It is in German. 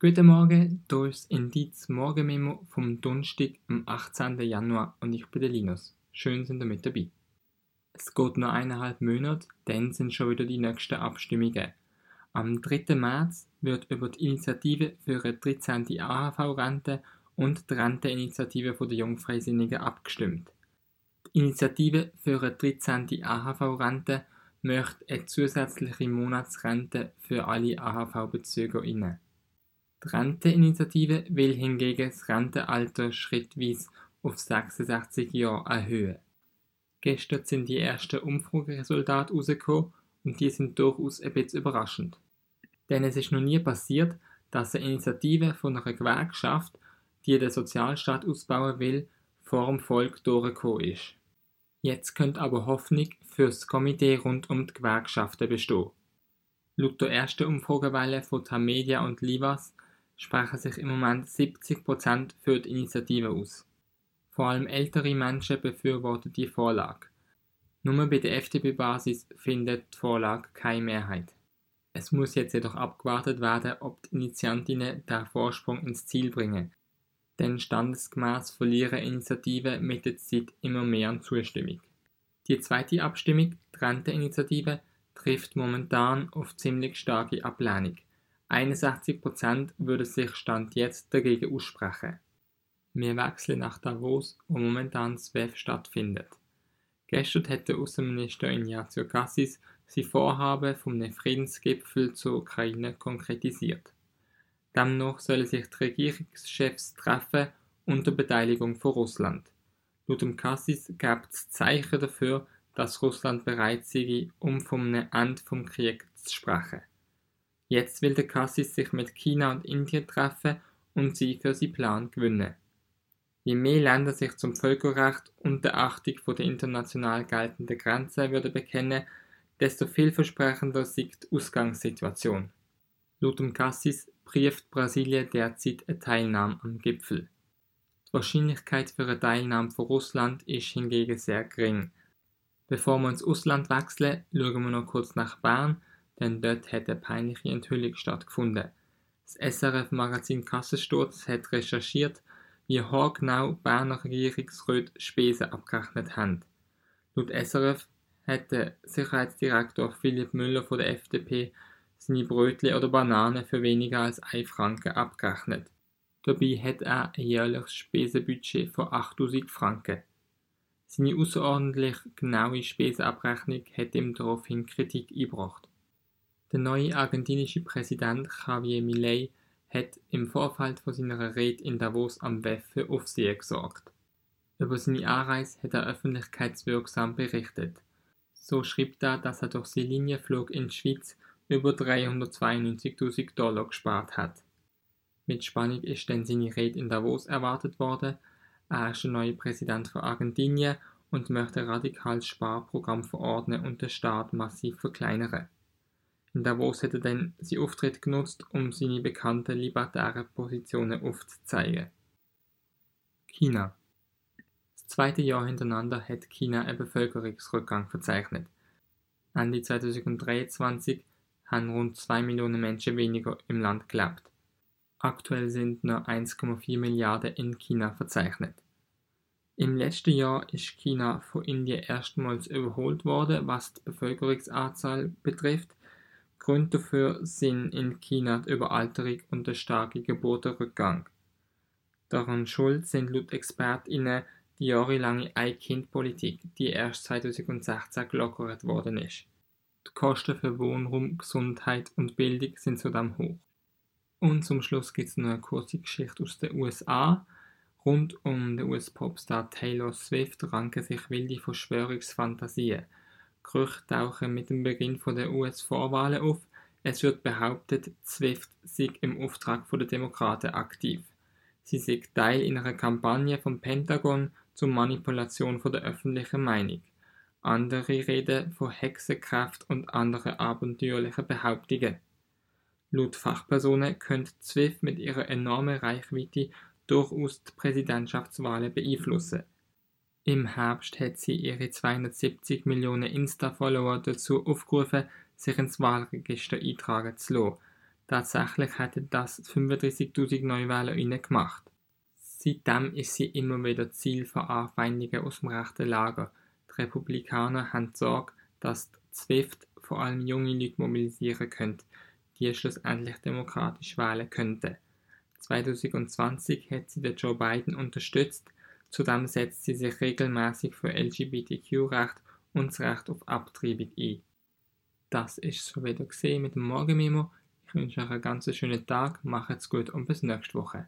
Guten Morgen, hier ist Indiz Morgenmemo vom Donnerstag, am 18. Januar und ich bin der Linus. Schön sind ihr mit dabei. Es geht noch eineinhalb Monate, dann sind schon wieder die nächsten Abstimmungen. Am 3. März wird über die Initiative für eine 13. AHV-Rente und die Renteninitiative der Jungfreisinnigen abgestimmt. Die Initiative für eine 13. AHV-Rente möchte eine zusätzliche Monatsrente für alle AHV-BezügerInnen. Die Renteninitiative will hingegen das Rentenalter schrittweise auf 66 Jahre erhöhen. Gestern sind die ersten Umfrageresultate rausgekommen und die sind durchaus ein bisschen überraschend. Denn es ist noch nie passiert, dass eine Initiative von einer Gewerkschaft, die den Sozialstaat ausbauen will, vor dem Volk durchgekommen ist. Jetzt könnte aber Hoffnung für das Komitee rund um die Gewerkschaften bestehen. Laut der ersten Umfragewelle von Tamedia und Livas sprechen sich im Moment 70% für die Initiative aus. Vor allem ältere Menschen befürworten die Vorlage. Nur bei der FDP-Basis findet die Vorlage keine Mehrheit. Es muss jetzt jedoch abgewartet werden, ob die Initiantinnen den Vorsprung ins Ziel bringen. Denn standesgemäß verlieren Initiativen mit der Zeit immer mehr an Zustimmung. Die zweite Abstimmung, die Rente-Initiative, trifft momentan auf ziemlich starke Ablehnung. 61% würden sich Stand jetzt dagegen aussprechen. Wir wechseln nach Davos, wo momentan das WEF stattfindet. Gestern hat der Außenminister Ignazio Cassis sein Vorhaben vom Friedensgipfel zur Ukraine konkretisiert. Demnach sollen sich die Regierungschefs treffen unter Beteiligung von Russland. Laut dem Cassis gibt es Zeichen dafür, dass Russland bereit sei, um vom Ende vom Krieg zu sprechen. Jetzt will der Cassis sich mit China und Indien treffen und sie für seinen Plan gewinnen. Je mehr Länder sich zum Völkerrecht und der Achtung vor der international geltenden Grenzen würden bekennen, desto vielversprechender sieht die Ausgangssituation. Laut dem Cassis brieft Brasilien derzeit eine Teilnahme am Gipfel. Die Wahrscheinlichkeit für eine Teilnahme von Russland ist hingegen sehr gering. Bevor wir ins Ausland wechseln, schauen wir noch kurz nach Bern, denn dort hat eine peinliche Enthüllung stattgefunden. Das SRF-Magazin Kassensturz hat recherchiert, wie haargenau Berner Regierungsräte Spesen abgerechnet haben. Laut SRF hat der Sicherheitsdirektor Philipp Müller von der FDP seine Brötchen oder Bananen für weniger als 1 Franken abgerechnet. Dabei hat er ein jährliches Spesenbudget von 8000 Franken. Seine außerordentlich genaue Spesenabrechnung hat ihm daraufhin Kritik eingebracht. Der neue argentinische Präsident Javier Milei hat im Vorfeld von seiner Rede in Davos am WEF für Aufsehen gesorgt. Über seine Anreise hat er öffentlichkeitswirksam berichtet. So schrieb er, dass er durch seinen Linienflug in die Schweiz über 392.000 Dollar gespart hat. Mit Spannung ist dann seine Rede in Davos erwartet worden. Er ist der neue Präsident von Argentinien und möchte radikales Sparprogramm verordnen und den Staat massiv verkleinern. In Davos hat er dann seinen Auftritt genutzt, um seine bekannten libertären Positionen aufzuzeigen. China Das zweite Jahr hintereinander hat China einen Bevölkerungsrückgang verzeichnet. Ende 2023 haben rund 2 Millionen Menschen weniger im Land gelebt. Aktuell sind nur 1,4 Milliarden in China verzeichnet. Im letzten Jahr ist China von Indien erstmals überholt worden, was die Bevölkerungsanzahl betrifft. Gründe dafür sind in China die Überalterung und der starke Geburtenrückgang. Daran schuld sind laut ExpertInnen die jahrelange Ein-Kind-Politik, die erst 2016 gelockert worden ist. Die Kosten für Wohnraum, Gesundheit und Bildung sind zudem hoch. Und zum Schluss gibt es noch eine kurze Geschichte aus den USA. Rund um den US-Popstar Taylor Swift ranken sich wilde Verschwörungsfantasien. Gerüchte tauchen mit dem Beginn der US-Vorwahlen auf. Es wird behauptet, Swift sei im Auftrag der Demokraten aktiv. Sie sei Teil in einer Kampagne vom Pentagon zur Manipulation der öffentlichen Meinung. Andere reden von Hexenkraft und anderen abenteuerlichen Behauptungen. Laut Fachpersonen könnte Zwift mit ihrer enormen Reichweite durchaus die Präsidentschaftswahlen beeinflussen. Im Herbst hat sie ihre 270 Millionen Insta-Follower dazu aufgerufen, sich ins Wahlregister eintragen zu lassen. Tatsächlich hätten das 35.000 Neuwählerinnen gemacht. Seitdem ist sie immer wieder Ziel von Anfeindungen aus dem rechten Lager. Die Republikaner haben Sorge, dass die SWIFT vor allem junge Leute mobilisieren könnte, die schlussendlich demokratisch wählen könnten. 2020 hat sie den Joe Biden unterstützt, zudem setzt sie sich regelmäßig für LGBTQ-Recht und das Recht auf Abtreibung ein. Das ist so wieder gesehen mit dem Morgenmemo. Ich wünsche euch einen ganz schönen Tag, macht's gut und bis nächste Woche.